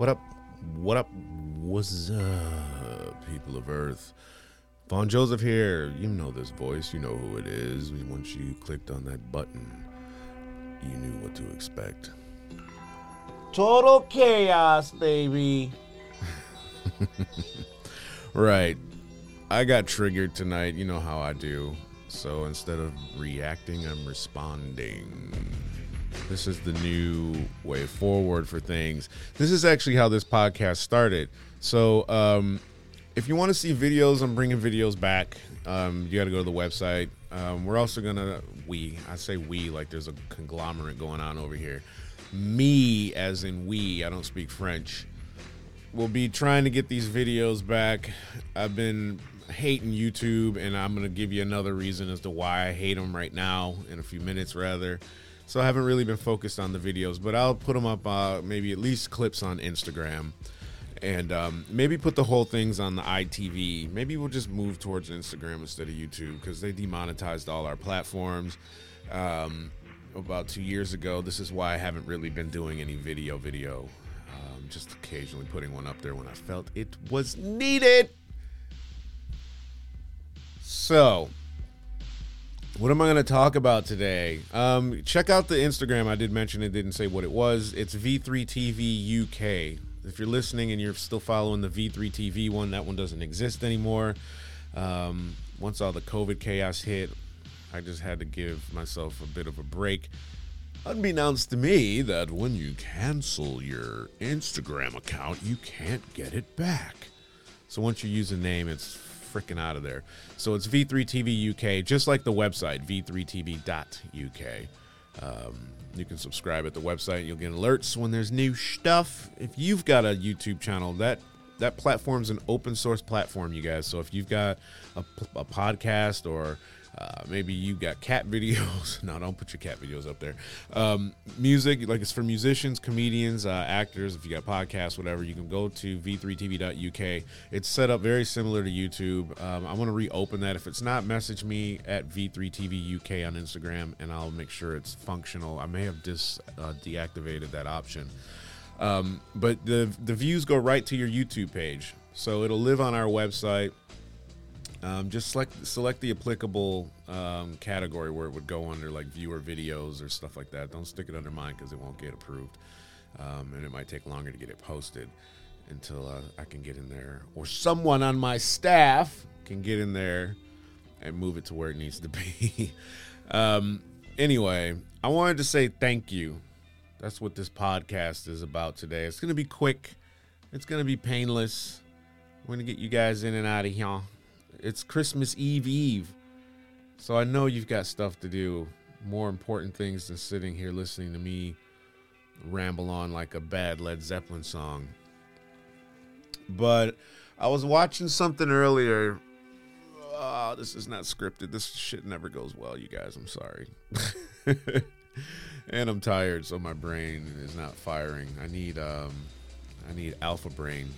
What up? What up? What's up, people of Earth? Von Joseph here. You know this voice. You know who it is. Once you clicked on that button, you knew what to expect. Total chaos, baby. Right. I got triggered tonight. You know how I do. So instead of reacting, I'm responding. This is the new way forward for things. This is actually how this podcast started. So, um, if you want to see videos, I'm bringing videos back. Um, you got to go to the website. Um, we're also gonna we I say we like there's a conglomerate going on over here. Me as in we. I don't speak French. We'll be trying to get these videos back. I've been hating YouTube, and I'm gonna give you another reason as to why I hate them right now in a few minutes, rather. So I haven't really been focused on the videos, but I'll put them up, uh, maybe at least clips on Instagram, and um, maybe put the whole things on the ITV. Maybe we'll just move towards Instagram instead of YouTube because they demonetized all our platforms um, about two years ago. This is why I haven't really been doing any video, video. Um, just occasionally putting one up there when I felt it was needed. So, what am I going to talk about today? Um, check out the Instagram. I did mention it, didn't say what it was. It's V3TV UK. If you're listening and you're still following the V3TV one, that one doesn't exist anymore. Um, once all the COVID chaos hit, I just had to give myself a bit of a break. Unbeknownst to me, that when you cancel your Instagram account, you can't get it back. So once you use a name, it's freaking out of there. So it's V3TV UK, just like the website, v3tv.uk. Um, you can subscribe at the website. You'll get alerts when there's new stuff. If you've got a YouTube channel, that that platform's an open source platform, you guys. So if you've got a, a podcast or uh, maybe you got cat videos. no, don't put your cat videos up there. Um, music, like it's for musicians, comedians, uh, actors. If you got podcasts, whatever, you can go to v3tv.uk. It's set up very similar to YouTube. Um, I want to reopen that. If it's not, message me at v3tvuk on Instagram, and I'll make sure it's functional. I may have dis uh, deactivated that option. Um, but the the views go right to your YouTube page, so it'll live on our website. Um, just select select the applicable um, category where it would go under, like viewer videos or stuff like that. Don't stick it under mine because it won't get approved, um, and it might take longer to get it posted until uh, I can get in there, or someone on my staff can get in there and move it to where it needs to be. um, anyway, I wanted to say thank you. That's what this podcast is about today. It's gonna be quick. It's gonna be painless. We're gonna get you guys in and out of here it's Christmas Eve Eve. So I know you've got stuff to do, more important things than sitting here listening to me ramble on like a bad Led Zeppelin song. But I was watching something earlier. Oh, this is not scripted. This shit never goes well, you guys. I'm sorry. and I'm tired, so my brain is not firing. I need um I need alpha brain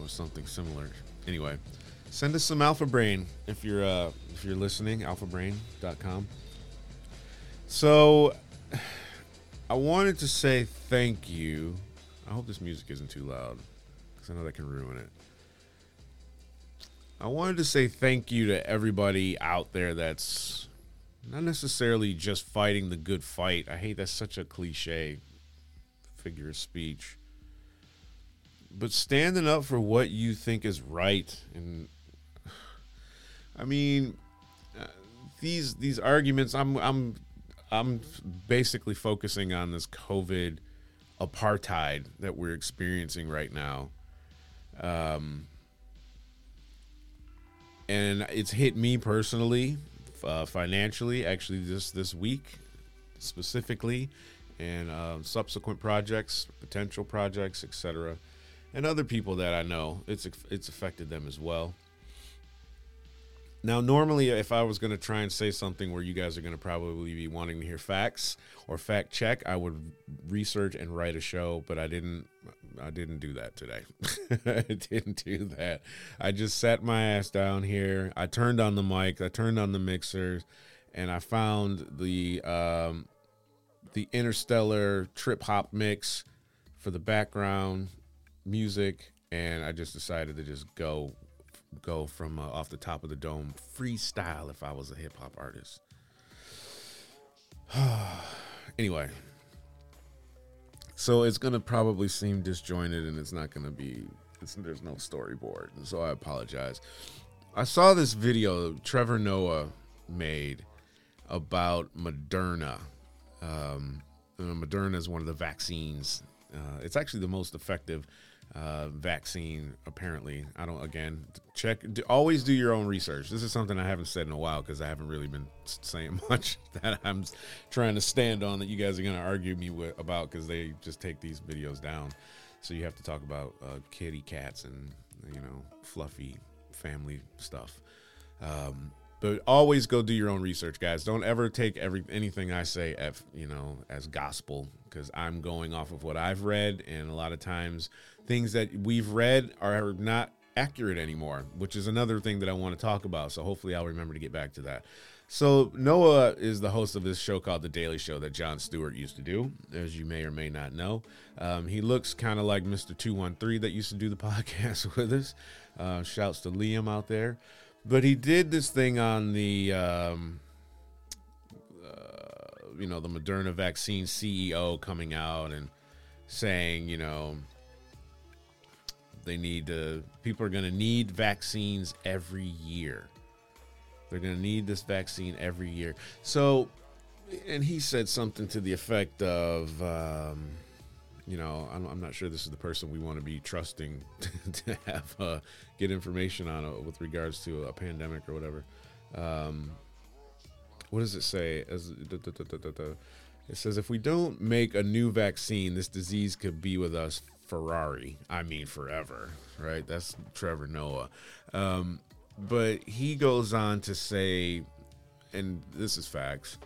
or something similar. Anyway, send us some alpha brain if you're uh, if you're listening alphabrain.com so i wanted to say thank you. I hope this music isn't too loud because i know that can ruin it. I wanted to say thank you to everybody out there that's not necessarily just fighting the good fight. I hate that's such a cliche figure of speech. But standing up for what you think is right and I mean, uh, these these arguments. I'm I'm I'm basically focusing on this COVID apartheid that we're experiencing right now. Um, and it's hit me personally, uh, financially, actually this this week specifically, and uh, subsequent projects, potential projects, etc., and other people that I know. It's it's affected them as well. Now, normally, if I was going to try and say something where you guys are going to probably be wanting to hear facts or fact check, I would research and write a show, but I didn't. I didn't do that today. I didn't do that. I just sat my ass down here. I turned on the mic. I turned on the mixers, and I found the um, the Interstellar trip hop mix for the background, music, and I just decided to just go go from uh, off the top of the dome freestyle if I was a hip hop artist. anyway, so it's gonna probably seem disjointed, and it's not gonna be. There's no storyboard, and so I apologize. I saw this video Trevor Noah made about Moderna. Um, Moderna is one of the vaccines. Uh, it's actually the most effective uh, vaccine, apparently. I don't, again, check, do, always do your own research. This is something I haven't said in a while because I haven't really been saying much that I'm trying to stand on that you guys are going to argue me with, about because they just take these videos down. So you have to talk about uh, kitty cats and, you know, fluffy family stuff. Um, but always go do your own research, guys. Don't ever take every anything I say as you know as gospel because I'm going off of what I've read, and a lot of times things that we've read are not accurate anymore, which is another thing that I want to talk about. So hopefully I'll remember to get back to that. So Noah is the host of this show called The Daily Show that Jon Stewart used to do, as you may or may not know. Um, he looks kind of like Mr. Two One Three that used to do the podcast with us. Uh, shouts to Liam out there. But he did this thing on the, um, uh, you know, the Moderna vaccine CEO coming out and saying, you know, they need to, people are going to need vaccines every year. They're going to need this vaccine every year. So, and he said something to the effect of, um, you know, I'm, I'm, not sure this is the person we want to be trusting to have uh, get information on uh, with regards to a pandemic or whatever. Um, what does it say? As da, da, da, it says, if we don't make a new vaccine, this disease could be with us Ferrari. I mean, forever, right? That's Trevor Noah. Um, but he goes on to say, and this is facts,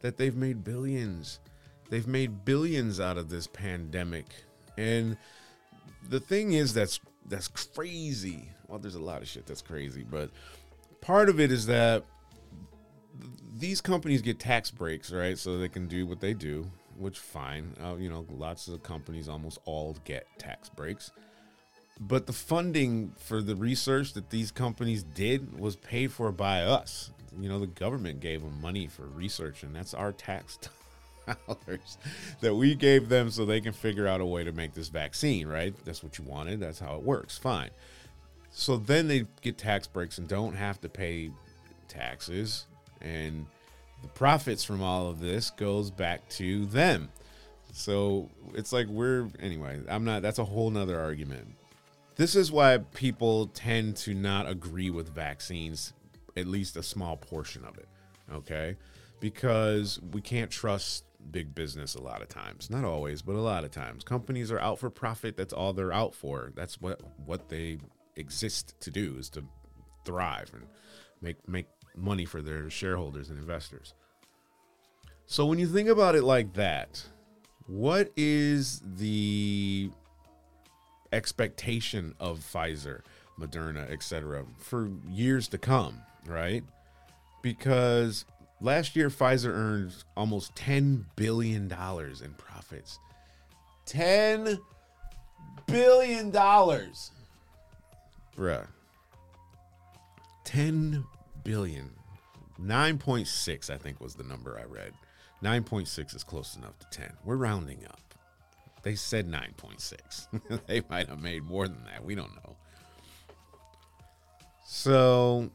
that they've made billions They've made billions out of this pandemic. And the thing is that's that's crazy. Well, there's a lot of shit that's crazy, but part of it is that these companies get tax breaks, right? So they can do what they do, which fine. Uh, you know, lots of companies almost all get tax breaks. But the funding for the research that these companies did was paid for by us. You know, the government gave them money for research, and that's our tax dollars that we gave them so they can figure out a way to make this vaccine, right? That's what you wanted. That's how it works. Fine. So then they get tax breaks and don't have to pay taxes. And the profits from all of this goes back to them. So it's like we're anyway, I'm not that's a whole nother argument. This is why people tend to not agree with vaccines, at least a small portion of it. Okay? Because we can't trust big business a lot of times. Not always, but a lot of times. Companies are out for profit. That's all they're out for. That's what what they exist to do is to thrive and make make money for their shareholders and investors. So when you think about it like that, what is the expectation of Pfizer, Moderna, etc. for years to come, right? Because Last year, Pfizer earned almost $10 billion in profits. $10 billion. Bruh. 10 billion. 9.6, I think, was the number I read. 9.6 is close enough to 10. We're rounding up. They said 9.6. they might have made more than that. We don't know. So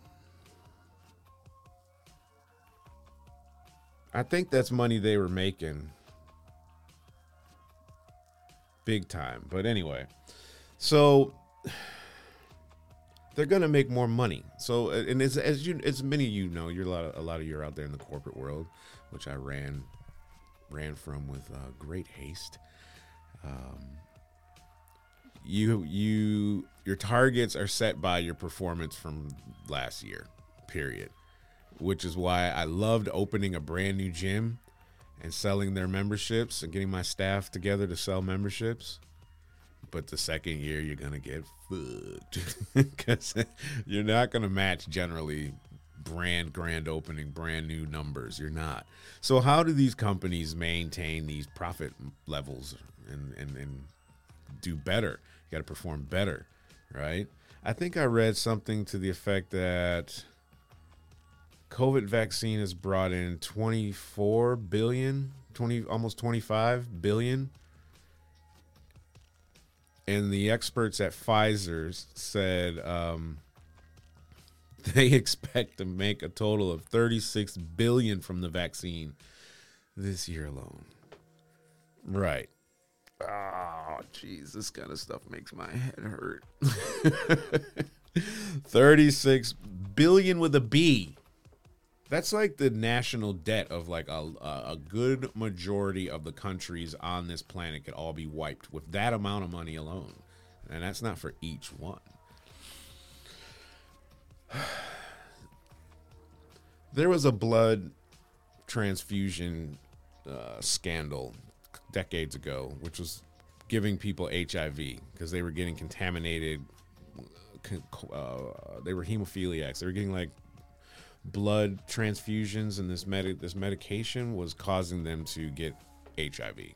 I think that's money they were making big time. But anyway, so they're gonna make more money. So and as as you as many of you know, you're a lot of a lot of you are out there in the corporate world, which I ran ran from with uh, great haste. Um, you you your targets are set by your performance from last year. Period which is why I loved opening a brand new gym and selling their memberships and getting my staff together to sell memberships. But the second year, you're to get fucked because you're not to match generally brand grand opening, brand new numbers. You're not. So, how do these companies maintain these profit levels and, and, and do better? You got to perform better, right? I think I read something to the effect that COVID vaccine has brought in 24 billion, 20 almost 25 billion. And the experts at Pfizer said um, they expect to make a total of 36 billion from the vaccine this year alone. Right. Oh, jeez, this kind of stuff makes my head hurt. 36 billion with a B. That's like the national debt of like a, a good majority of the countries on this planet could all be wiped with that amount of money alone. And that's not for each one. There was a blood transfusion uh, scandal decades ago, which was giving people HIV because they were getting contaminated. Uh, they were hemophiliacs. They were getting like blood transfusions, and this med- this medication was causing them to get HIV.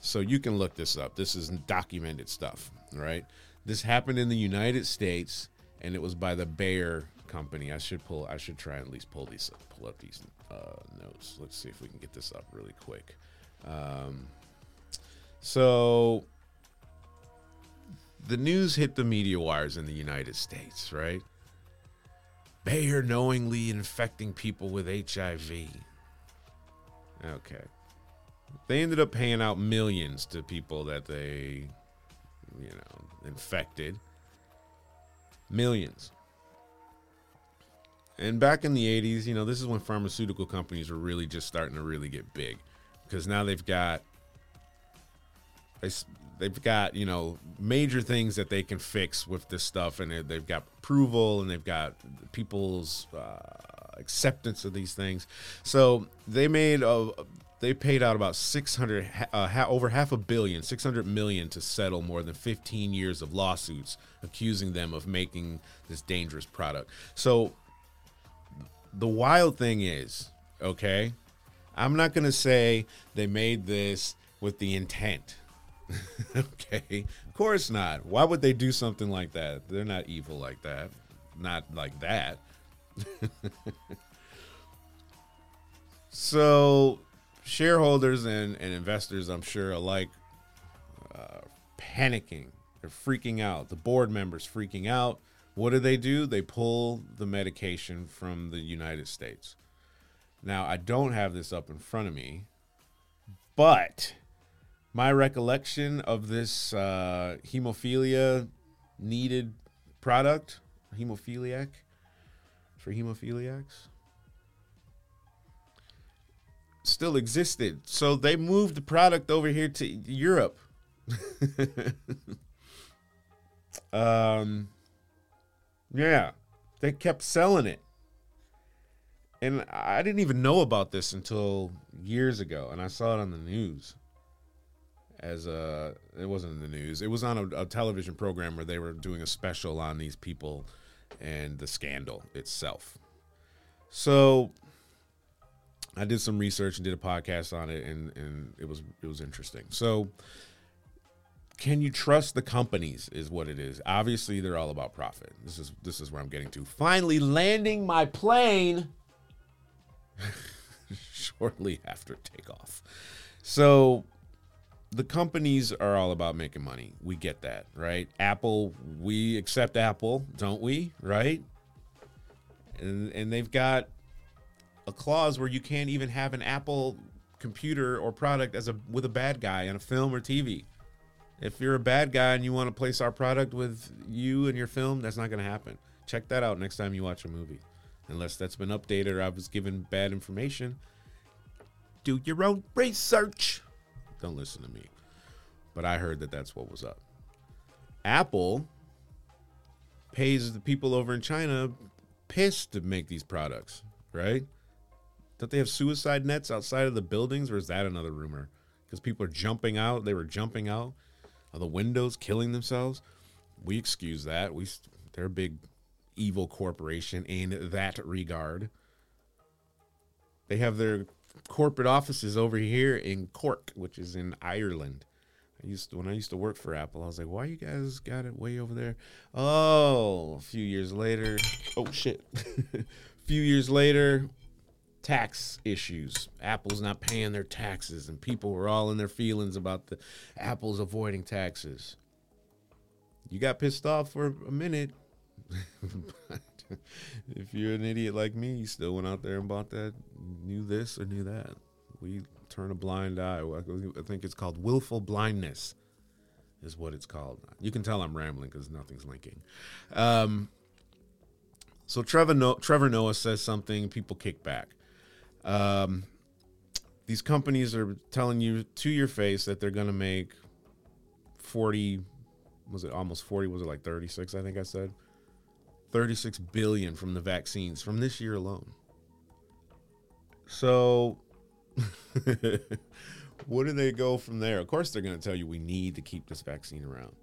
So you can look this up. This is documented stuff, right? This happened in the United States, and it was by the Bayer company. I should pull. I should try and at least pull these pull up these uh, notes. Let's see if we can get this up really quick. Um, so the news hit the media wires in the United States, right? Bayer knowingly infecting people with HIV. Okay. They ended up paying out millions to people that they, you know, infected. Millions. And back in the 80s, you know, this is when pharmaceutical companies were really just starting to really get big because now they've got they've got you know major things that they can fix with this stuff and they've got approval and they've got people's uh, acceptance of these things. So they made a they paid out about 600 uh, over half a billion 600 million to settle more than 15 years of lawsuits accusing them of making this dangerous product. So the wild thing is okay i'm not going to say they made this with the intent okay. Of course not. Why would they do something like that? They're not evil like that. Not like that. so, shareholders and, and investors, I'm sure, alike, uh, panicking. They're freaking out. The board members freaking out. What do they do? They pull the medication from the United States. Now, I don't have this up in front of me, but my recollection of this uh, hemophilia needed product, hemophiliac for hemophiliacs, still existed. So they moved the product over here to Europe. um, yeah, they kept selling it. And I didn't even know about this until years ago, and I saw it on the news as a it wasn't in the news. It was on a, a, television program where they were doing a special on these people and the scandal itself. So I did some research and did a podcast on it, and and it was it was interesting. So can you trust the companies is what it is obviously they're all about profit this is this is where i'm getting to finally landing my plane shortly after takeoff so the companies are all about making money. We get that, right? Apple, we accept Apple, don't we? Right? And and they've got a clause where you can't even have an Apple computer or product as a with a bad guy in a film or TV. If you're a bad guy and you want to place our product with you and your film, that's not going to happen. Check that out next time you watch a movie. Unless that's been updated or I was given bad information. Do your own research. Don't listen to me. But I heard that that's what was up. Apple pays the people over in China pissed to make these products, right? Don't they have suicide nets outside of the buildings, or is that another rumor? Because people are jumping out. They were jumping out of the windows, killing themselves. We excuse that. We they're a big evil corporation in that regard. They have their corporate offices over here in Cork, which is in Ireland. I used to, when I used to work for Apple, I was like, why you guys got it way over there? Oh, a few years later. Oh shit. a few years later, tax issues. Apple's not paying their taxes, and people were all in their feelings about the Apple's avoiding taxes. You got pissed off for a minute. if you're an idiot like me, you still went out there and bought that, knew this or knew that. We turn a blind eye. I think it's called willful blindness, is what it's called. You can tell I'm rambling because nothing's linking. Um, so Trevor, no- Trevor Noah says something, people kick back. Um, these companies are telling you to your face that they're going to make 40 was it almost 40 was it like 36 i think i said 36 billion from the vaccines from this year alone so what do they go from there of course they're going to tell you we need to keep this vaccine around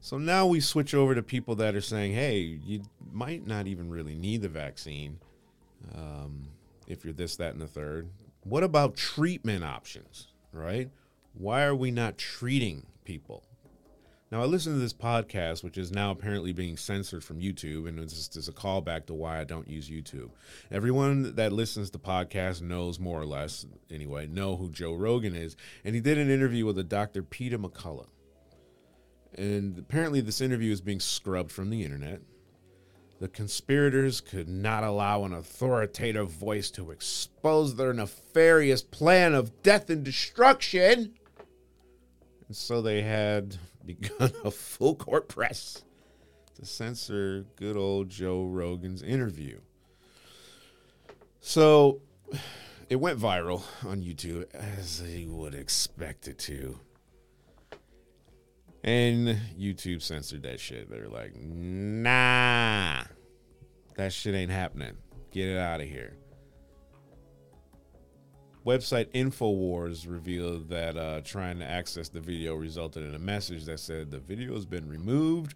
so now we switch over to people that are saying hey you might not even really need the vaccine um, if you're this, that, and the third. What about treatment options, right? Why are we not treating people? Now, I listened to this podcast, which is now apparently being censored from YouTube, and it's just a callback to why I don't use YouTube. Everyone that listens to podcasts knows more or less, anyway, know who Joe Rogan is, and he did an interview with a Dr. Peter McCullough. And apparently, this interview is being scrubbed from the internet. The conspirators could not allow an authoritative voice to expose their nefarious plan of death and destruction. And so they had begun a full court press to censor good old Joe Rogan's interview. So it went viral on YouTube, as you would expect it to. And YouTube censored that shit. They're like, nah, that shit ain't happening. Get it out of here. Website InfoWars revealed that uh, trying to access the video resulted in a message that said the video has been removed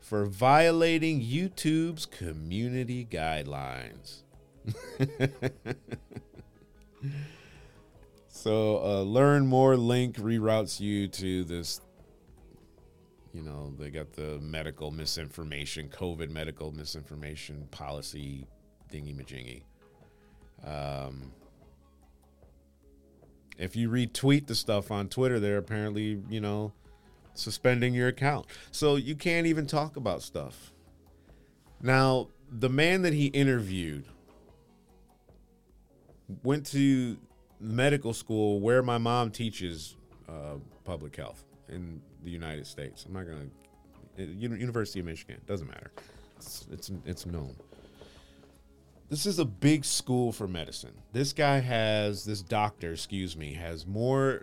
for violating YouTube's community guidelines. so, uh, learn more link reroutes you to this you know, they got the medical misinformation, COVID medical misinformation policy dingy majingy. Um, if you retweet the stuff on Twitter, they're apparently, you know, suspending your account. So you can't even talk about stuff. Now, the man that he interviewed went to medical school where my mom teaches uh, public health in the United States. I'm not gonna. University of Michigan doesn't matter. It's, it's it's known. This is a big school for medicine. This guy has this doctor, excuse me, has more.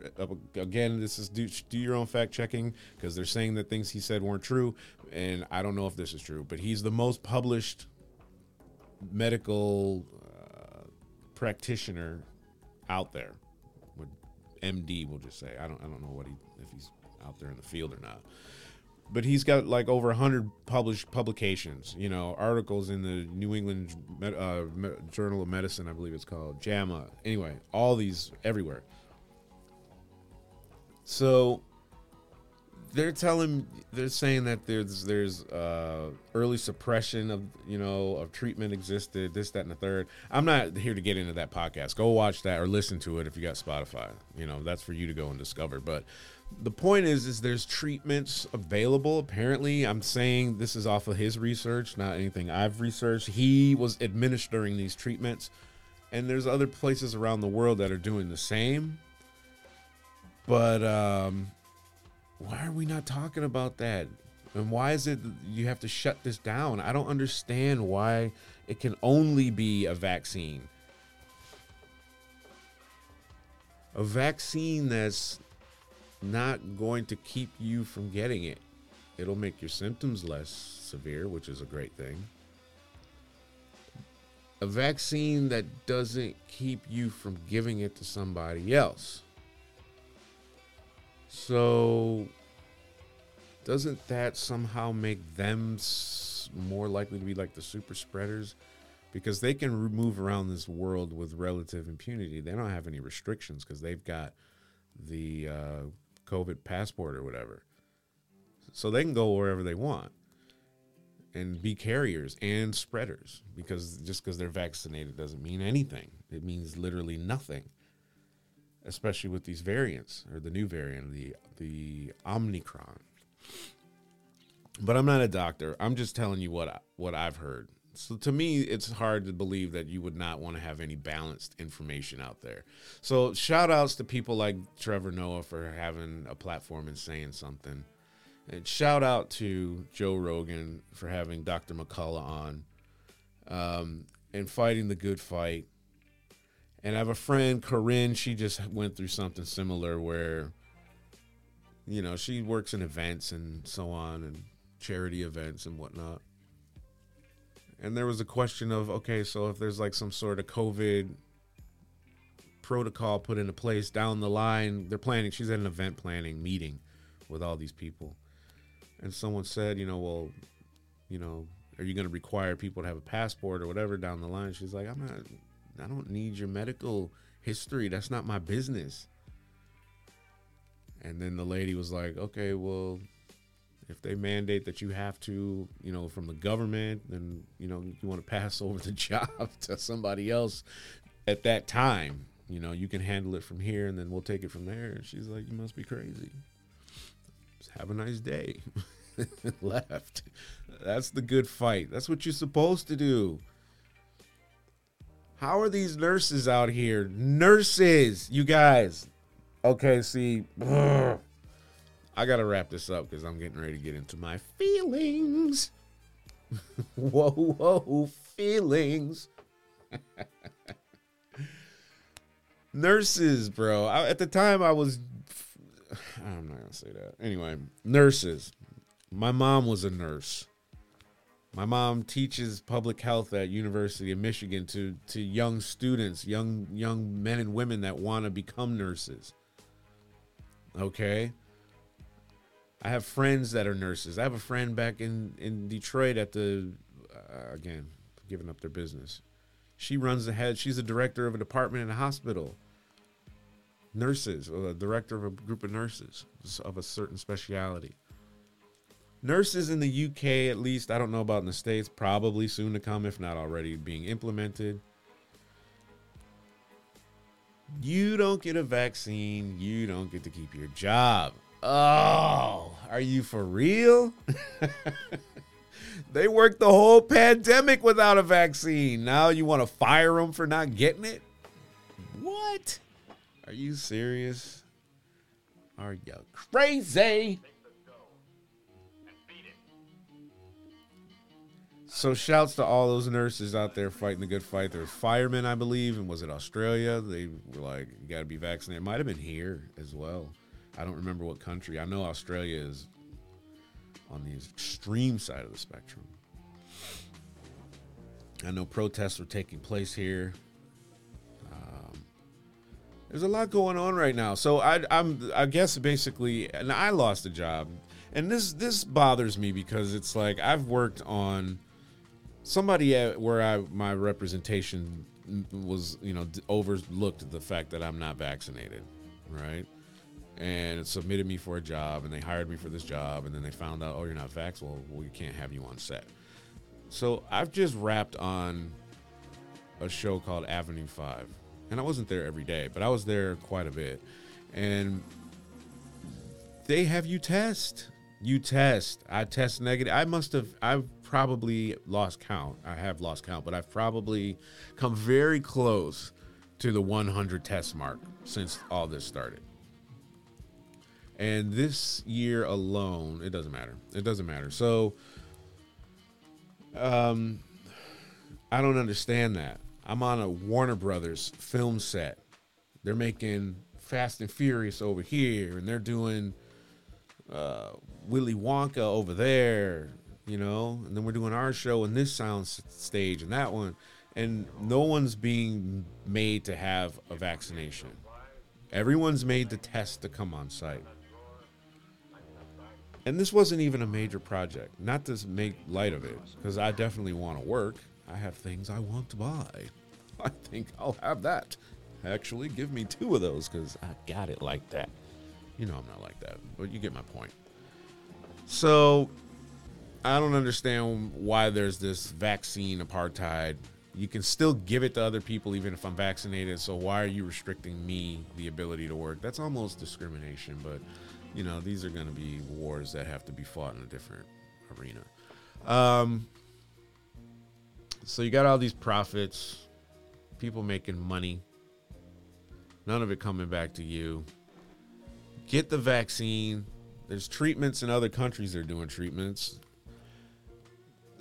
Again, this is do, do your own fact checking because they're saying that things he said weren't true, and I don't know if this is true. But he's the most published medical uh, practitioner out there. MD, we'll just say. I don't I don't know what he if he's out there in the field or not. But he's got like over 100 published publications, you know, articles in the New England uh, Journal of Medicine, I believe it's called, JAMA. Anyway, all these everywhere. So they're telling they're saying that there's there's uh, early suppression of you know of treatment existed this that and the third i'm not here to get into that podcast go watch that or listen to it if you got spotify you know that's for you to go and discover but the point is is there's treatments available. Apparently i'm saying this is off of his research not anything i've researched. He was administering these treatments and there's other places around the world that are doing the same. But um why are we not talking about that? And why is it you have to shut this down? I don't understand why it can only be a vaccine. A vaccine that's not going to keep you from getting it. It'll make your symptoms less severe, which is a great thing. A vaccine that doesn't keep you from giving it to somebody else. So, doesn't that somehow make them more likely to be like the super spreaders? Because they can move around this world with relative impunity. They don't have any restrictions because they've got the uh, COVID passport or whatever. So they can go wherever they want and be carriers and spreaders because just because they're vaccinated doesn't mean anything. It means literally nothing. Especially with these variants or the new variant, the the Omicron. But I'm not a doctor. I'm just telling you what I, what I've heard. So to me, it's hard to believe that you would not want to have any balanced information out there. So shout outs to people like Trevor Noah for having a platform and saying something. And shout out to Joe Rogan for having Dr. McCullough on um, and fighting the good fight. And I have a friend, Corinne, she just went through something similar where, you know, she works in events and so on and charity events and whatnot. And there was a question of, okay, so if there's like some sort of COVID protocol put into place down the line, they're planning, she's at an event planning meeting with all these people and someone said, you know, well, you know, are you going to require people to have a passport or whatever down the line? She's like, I'm not, I don't need your medical history. That's not my business. And then the lady was like, okay, well, if they mandate that you have to, you know, from the government, then, you know, you want to pass over the job to somebody else at that time, you know, you can handle it from here and then we'll take it from there. And she's like, you must be crazy have a nice day. Left. That's the good fight. That's what you're supposed to do. How are these nurses out here? Nurses, you guys. Okay, see, ugh. I gotta wrap this up because I'm getting ready to get into my feelings. whoa, whoa, feelings. Nurses, bro. I, at the time, I was I'm not gonna say that. Anyway, nurses. My mom was a nurse. My mom teaches public health at University of Michigan to to young students, young young men and women that want to become nurses. Okay? I have friends that are nurses. I have a friend back in in Detroit at the uh, again, giving up their business. She runs the head. She's the director of a department in a hospital nurses, or the director of a group of nurses of a certain speciality. Nurses in the UK, at least, I don't know about in the States, probably soon to come, if not already being implemented. You don't get a vaccine, you don't get to keep your job. Oh, are you for real? they worked the whole pandemic without a vaccine. Now you want to fire them for not getting it? What? Are you serious? Are you crazy? So shouts to all those nurses out there fighting the good fight. There's firemen, I believe, and was it Australia? They were like, you got to be vaccinated. Might have been here as well. I don't remember what country. I know Australia is on the extreme side of the spectrum. I know protests are taking place here um, there's a lot going on right now. So I, I'm, I guess basically, and I lost a job, and this this bothers me because it's like I've worked on somebody at where I my representation was, you know, overlooked the fact that I'm not vaccinated, right? And submitted me for a job, and they hired me for this job, and then they found out, oh, you're not vax. Well, we can't have you on set. So I've just wrapped on a show called Avenue Five and I wasn't there every day, but I was there quite a bit. And they have you test. You test. I test negative. I must have, I've probably lost count. I have lost count, but I've probably come very close to the 100 test mark since all this started. And this year alone, it doesn't matter. It doesn't matter. So, um, I don't understand that. I'm on a Warner Brothers film set. They're making Fast and Furious over here, and they're doing uh, Willy Wonka over there, you know, and then we're doing our show in this sound stage and that one, and no one's being made to have a vaccination. Everyone's made to test to come on site. And this wasn't even a major project. Not to make light of it, because I definitely want to work. I have things I want to buy. I think I'll have that. Actually, give me two of those because I got it like that. You know I'm not like that, but you get my point. So I don't understand why there's this vaccine apartheid. You can still give it to other people even if I'm vaccinated. So why are you restricting me the ability to work? That's almost discrimination, but you know, these are going to be wars that have to be fought in a different arena. Um, so you got all these profits, people making money, none of it coming back to you. Get the vaccine. There's treatments in other countries. They're doing treatments.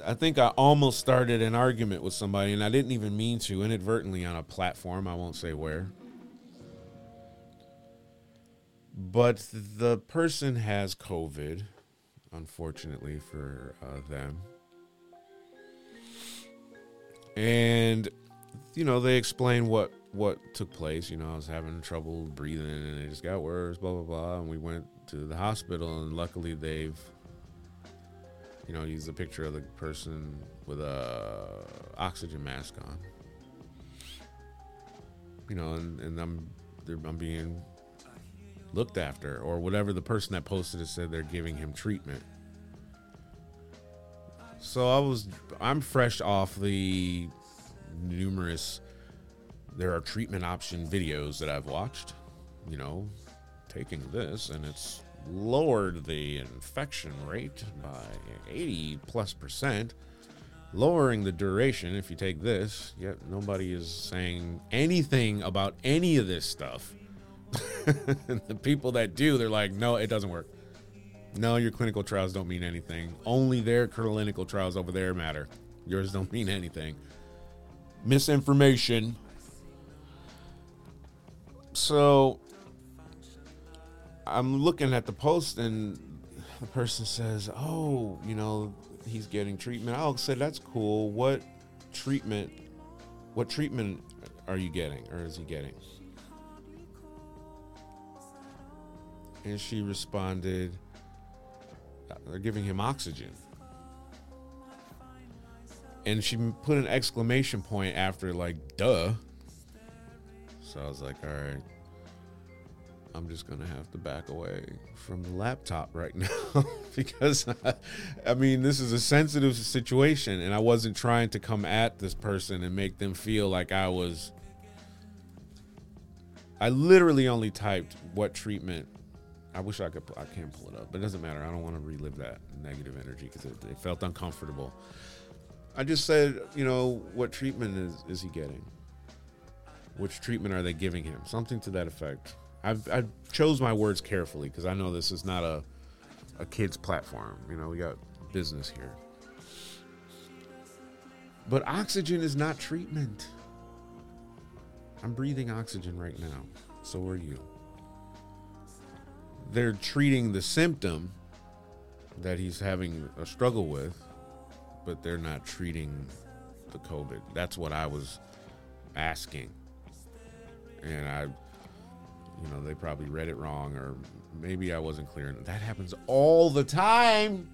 I think I almost started an argument with somebody, and I didn't even mean to inadvertently on a platform. I won't say where. But the person has COVID, unfortunately for uh, them. And, you know, they explain what what took place. You know, I was having trouble breathing and it just got worse, blah, blah, blah. And we went to the hospital, and luckily they've you know, used a picture of the person with a oxygen mask on. You know, and, and I'm I'm being looked after, or whatever the person that posted it said they're giving him treatment. So I was I'm fresh off the numerous there are treatment option videos that I've watched, you know, taking this and it's lowered the infection rate by 80 plus percent, lowering the duration if you take this. Yet nobody is saying anything about any of this stuff. the people that do, they're like, no, it doesn't work. No, your clinical trials don't mean anything. Only their clinical trials over there matter. Yours don't mean anything. Misinformation. So I'm looking at the post and the person says, "Oh, you know, he's getting treatment." I'll say, "That's cool. What treatment? What treatment are you getting, or is he getting?" And she responded, "They're giving him oxygen." And she put an exclamation point after, like, "Duh." So I was like, "All right." I'm just gonna have to back away from the laptop right now because I, I, mean this is a sensitive situation and I wasn't trying to come at this person and make them feel like I was I literally only typed what treatment I wish I could I can't pull it up but it doesn't matter I don't want to relive that negative energy because it, it felt uncomfortable I just said you know what treatment is is he getting which treatment are they giving him something to that effect I've I chose my words carefully because I know this is not a a kids platform. You know, we got business here. But oxygen is not treatment. I'm breathing oxygen right now. So are you. They're treating the symptom that he's having a struggle with, but they're not treating the COVID. That's what I was asking. And I you know, they probably read it wrong or maybe I wasn't clear. That happens all the time.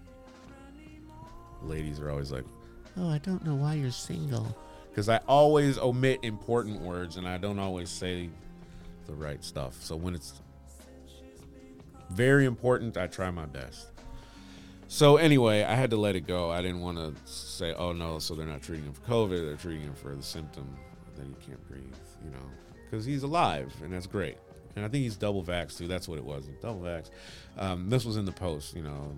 Ladies are always like, "Oh, I don't know why you're single." Cuz I always omit important words and I don't always say the right stuff. So when it's very important, I try my best. So anyway, I had to let it go. I didn't want to say, "Oh no, so they're not treating him for COVID; they're treating him for the symptom that he can't breathe." You know, because he's alive, and that's great and I think he's double vaxxed too. That's what it was, double vax. Um, this was in the post, you know,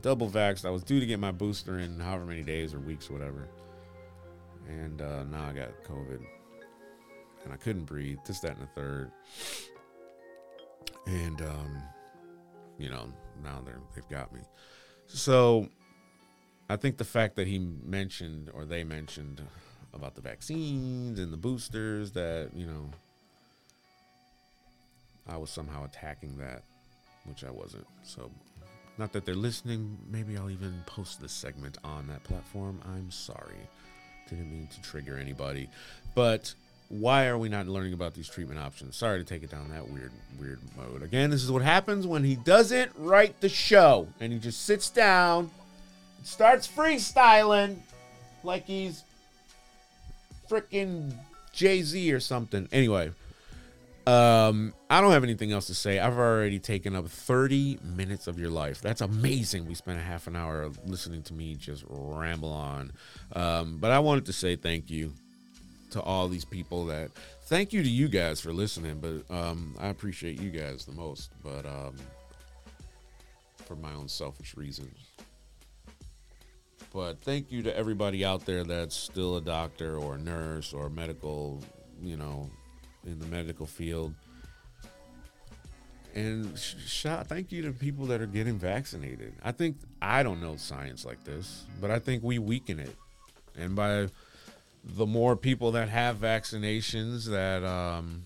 double vaxxed. I was due to get my booster in however many days or weeks, or whatever, and uh, now I got COVID, and I couldn't breathe. This, that, and the third, and um, you know, now they're they've got me. So, I think the fact that he mentioned or they mentioned about the vaccines and the boosters that you know I was somehow attacking that, which I wasn't. So, not that they're listening. Maybe I'll even post this segment on that platform. I'm sorry. Didn't mean to trigger anybody. But why are we not learning about these treatment options? Sorry to take it down that weird, weird mode. Again, this is what happens when he doesn't write the show and he just sits down, starts freestyling like he's freaking Jay Z or something. Anyway, Um, I don't have anything else to say. I've already taken up 30 minutes of your life. That's amazing. We spent a half an hour listening to me just ramble on. Um, but I wanted to say thank you to all these people that thank you to you guys for listening, but um, I appreciate you guys the most, but um, for my own selfish reasons. But thank you to everybody out there that's still a doctor or a nurse or medical, you know, in the medical field. And sh- shout, thank you to people that are getting vaccinated. I think I don't know science like this, but I think we weaken it. And by the more people that have vaccinations that um,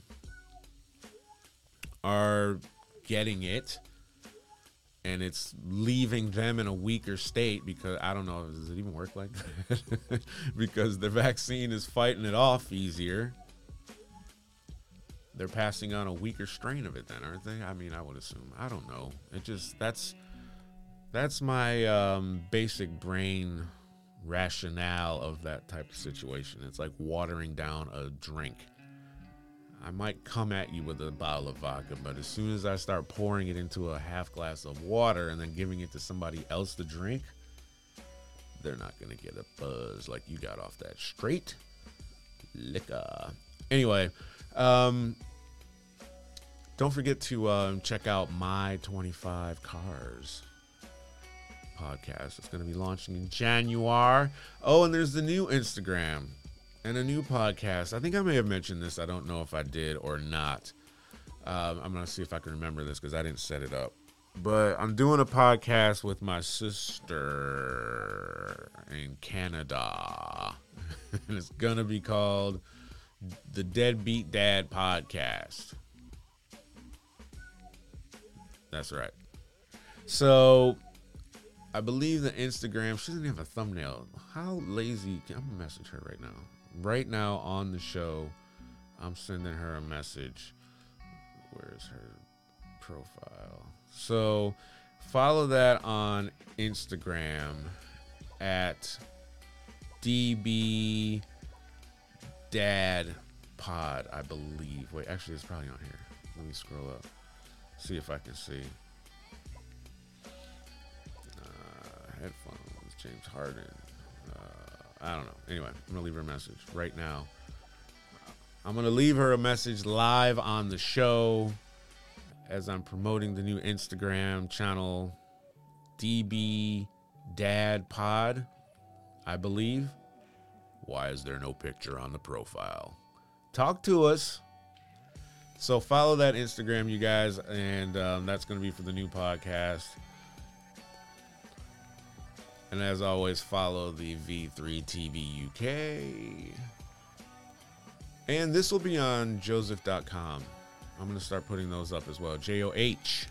are getting it, and it's leaving them in a weaker state because I don't know, does it even work like that? because the vaccine is fighting it off easier. They're passing on a weaker strain of it then aren't they? I mean i would assume. I don't know. It just that's that's my um, basic brain rationale of that type of situation. It's like watering down a drink. I might come at you with a bottle of vodka but as soon as i start pouring it into a half glass of water and then giving it to somebody else to drink they're not going to get a buzz like you got off that straight liquor. Anyway um, don't forget to um, check out my 25 cars podcast. It's going to be launching in January. Oh, and there's the new Instagram and a new podcast. I think I may have mentioned this. I don't know if I did or not. Um, I'm going to see if I can remember this because I didn't set it up. But I'm doing a podcast with my sister in Canada. and it's going to be called the Deadbeat Dad podcast. That's right. So I believe the Instagram, she doesn't have a thumbnail. How lazy? I'm gonna message her right now. Right now on the show, I'm sending her a message. Where's her profile? So follow that on Instagram at DB Dad Pod, I believe. Wait, actually, it's probably on here. Let me scroll up. See if I can see. Headphones, James Harden. Uh, I don't know. Anyway, I'm to leave her a message right now. I'm to leave her a message live on the show as I'm promoting the new Instagram channel, DB Dad Pod, I believe. Why is there no picture on the profile? Talk to us. So follow that Instagram, you guys, and um, that's going to be for the new podcast. And as always, follow the V3 TV UK. And this will be on joseph.com. I'm going to start putting those up as well. J O H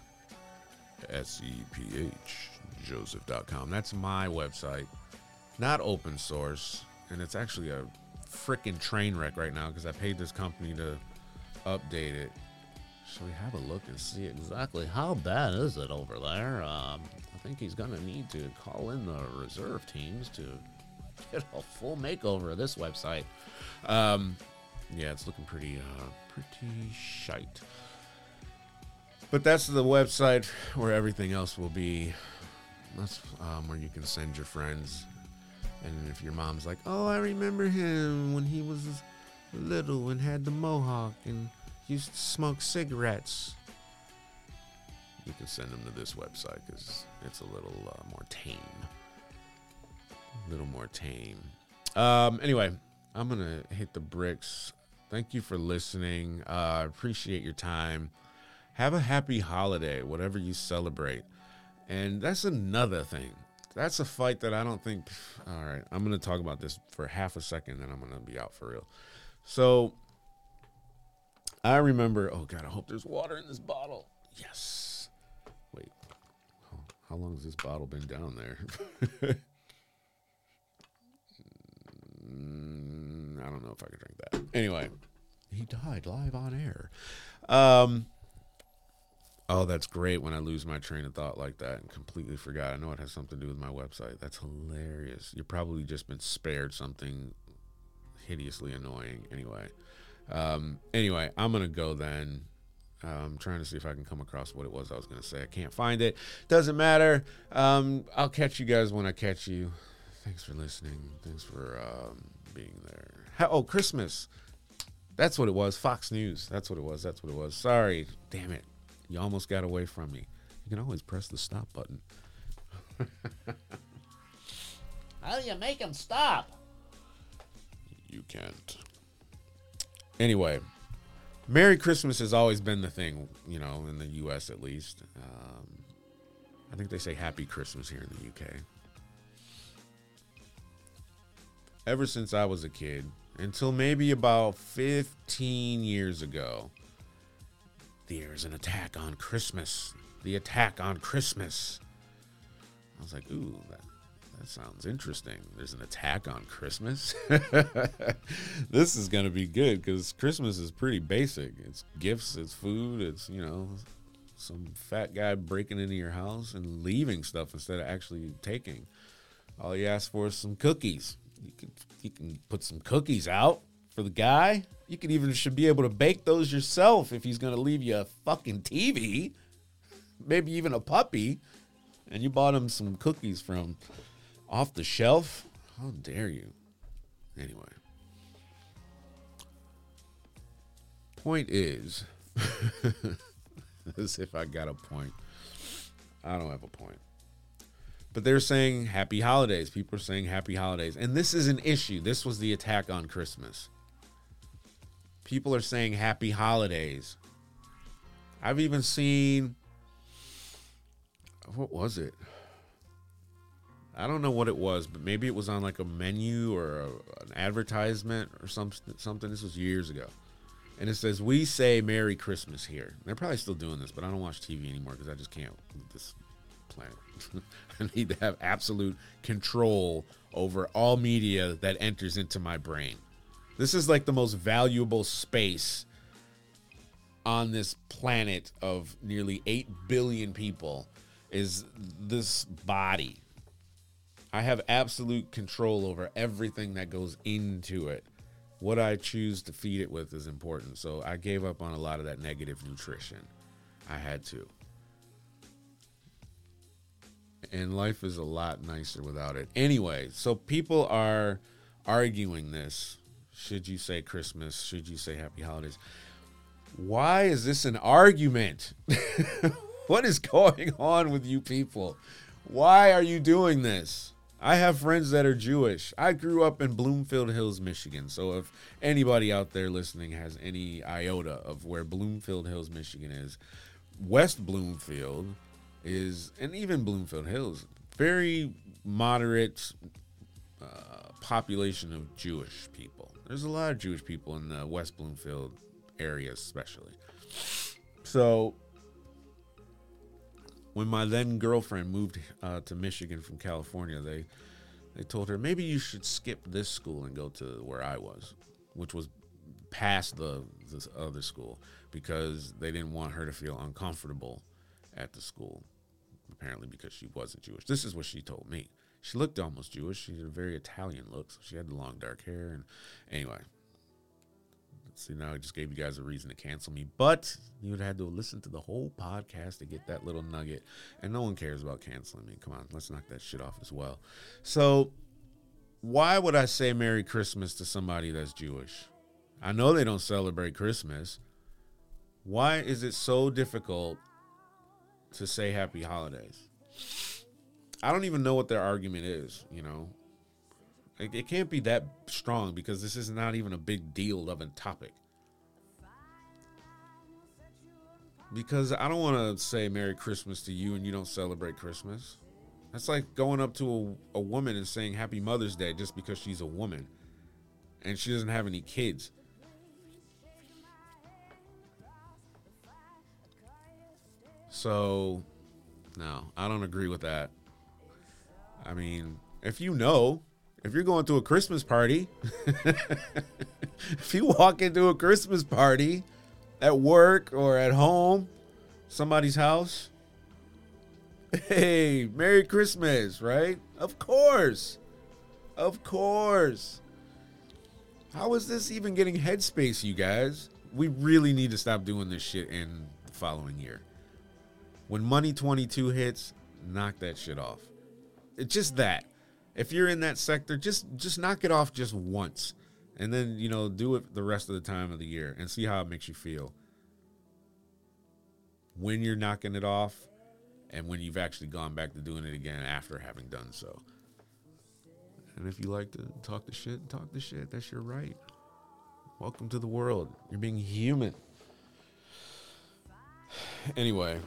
S E P H, joseph.com. That's my website. Not open source. And it's actually a freaking train wreck right now because I paid this company to update it. Shall we have a look and see exactly how bad is it over there? Um, think he's going to need to call in the reserve teams to get a full makeover of this website. Um, yeah, it's looking pretty, uh, pretty shite. But that's the website where everything else will be. That's um, where you can send your friends. And if your mom's like, "Oh, I remember him when he was little and had the mohawk and used to smoke cigarettes," you can send them to this website because it's a little uh, more tame. A little more tame. Um, anyway, I'm gonna hit the bricks. Thank you for listening. Uh, I appreciate your time. Have a happy holiday, whatever you celebrate. And that's another thing. That's a fight that I don't think. All right, I'm going to talk about this for half a second, then I'm going to be out for real. So, I remember. Oh God, I hope there's water in this bottle. Yes. How, long has this bottle been down there? Mm, I don't know if I could drink that. Anyway, he died live on air. Um, oh, that's great when I lose my train of thought like that and completely forgot. I know it has something to do with my website. That's hilarious. You've probably just been spared something hideously annoying. Anyway, Um, anyway, I'm gonna go then. I'm trying to see if I can come across what it was I was gonna say. I can't find it. Doesn't matter. Um, I'll catch you guys when I catch you. Thanks for listening. Thanks for um, being there. How, oh, Christmas. That's what it was. Fox News. That's what it was. That's what it was. Sorry. Damn it. You almost got away from me. You can always press the stop button. How do you make him stop? You can't. Anyway, Merry Christmas has always been the thing, you know, in the U.S. at least. Um, I think they say Happy Christmas here in the U.K. Ever since I was a kid, until maybe about 15 years ago, there's an attack on Christmas. The attack on Christmas. I was like, ooh, that, that sounds interesting. There's an attack on Christmas. this is going to be good because Christmas is pretty basic. It's gifts, it's food, it's, you know, some fat guy breaking into your house and leaving stuff instead of actually taking. All you ask for is some cookies. You can you can put some cookies out for the guy. You can even should be able to bake those yourself if he's gonna leave you a fucking TV, maybe even a puppy, and you bought him some cookies from off the shelf. How dare you? Anyway, point is, as if I got a point. I don't have a point. But they're saying happy holidays. People are saying happy holidays. And this is an issue. This was the attack on Christmas. People are saying happy holidays. I've even seen what was it? I don't know what it was, but maybe it was on like a menu or a, an advertisement or some, something. This was years ago. And it says, We say Merry Christmas here. They're probably still doing this, but I don't watch TV anymore because I just can't with this planet. I need to have absolute control over all media that enters into my brain. This is like the most valuable space on this planet of nearly 8 billion people is this body. I have absolute control over everything that goes into it. What I choose to feed it with is important. So I gave up on a lot of that negative nutrition. I had to. And life is a lot nicer without it. Anyway, so people are arguing this. Should you say Christmas? Should you say Happy Holidays? Why is this an argument? what is going on with you people? Why are you doing this? I have friends that are Jewish. I grew up in Bloomfield Hills, Michigan. So if anybody out there listening has any iota of where Bloomfield Hills, Michigan is, West Bloomfield is, and even Bloomfield Hills, very moderate uh, population of Jewish people. There's a lot of Jewish people in the West Bloomfield area, especially. So when my then girlfriend moved uh, to Michigan from California, they they told her maybe you should skip this school and go to where I was, which was past the this other school because they didn't want her to feel uncomfortable at the school. Apparently, because she wasn't Jewish. This is what she told me. She looked almost Jewish. She had a very Italian look. So she had the long dark hair. And anyway, See, now I just gave you guys a reason to cancel me, but you would have had to listen to the whole podcast to get that little nugget. And no one cares about canceling me. Come on, let's knock that shit off as well. So, why would I say Merry Christmas to somebody that's Jewish? I know they don't celebrate Christmas. Why is it so difficult to say Happy Holidays? I don't even know what their argument is, you know. It, it can't be that strong because this is not even a big deal of a topic. Because I don't want to say Merry Christmas to you and you don't celebrate Christmas. That's like going up to a, a woman and saying Happy Mother's Day just because she's a woman and she doesn't have any kids. So, no, I don't agree with that. I mean, if you know, if you're going to a Christmas party, if you walk into a Christmas party at work or at home, somebody's house, hey, Merry Christmas, right? Of course. Of course. How is this even getting headspace, you guys? We really need to stop doing this shit in the following year. When Money 22 hits, knock that shit off. It's just that. If you're in that sector, just just knock it off just once. And then, you know, do it the rest of the time of the year and see how it makes you feel. When you're knocking it off and when you've actually gone back to doing it again after having done so. And if you like to talk the shit, talk the shit. That's your right. Welcome to the world. You're being human. Anyway,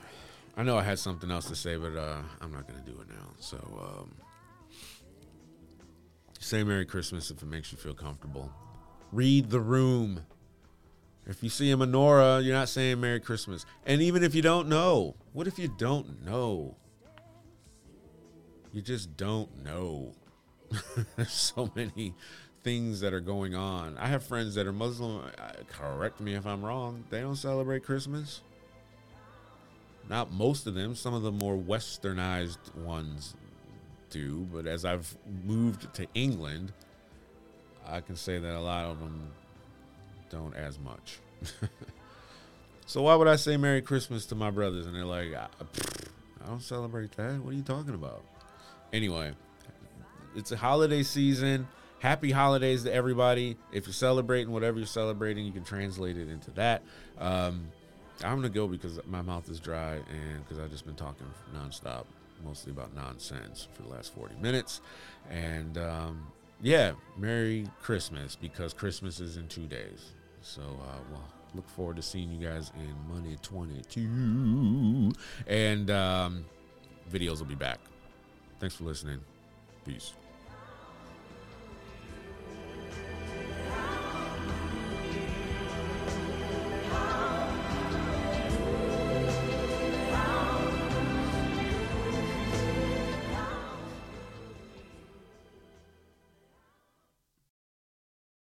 I know I had something else to say, but uh, I'm not going to do it now. So, um, say Merry Christmas if it makes you feel comfortable. Read the room. If you see a menorah, you're not saying Merry Christmas. And even if you don't know, what if you don't know? You just don't know. There's so many things that are going on. I have friends that are Muslim. uh, Correct me if I'm wrong. They don't celebrate Christmas. Not most of them. Some of the more westernized ones do. But as I've moved to England, I can say that a lot of them don't as much. so why would I say Merry Christmas to my brothers? And they're like, I, I don't celebrate that. What are you talking about? Anyway, it's a holiday season. Happy holidays to everybody. If you're celebrating whatever you're celebrating, you can translate it into that. Um, I'm gonna go because my mouth is dry and because I've just been talking nonstop, mostly about nonsense for the last 40 minutes. And um, yeah, Merry Christmas because Christmas is in two days. So uh, well, look forward to seeing you guys in Monday 22, and um, videos will be back. Thanks for listening. Peace.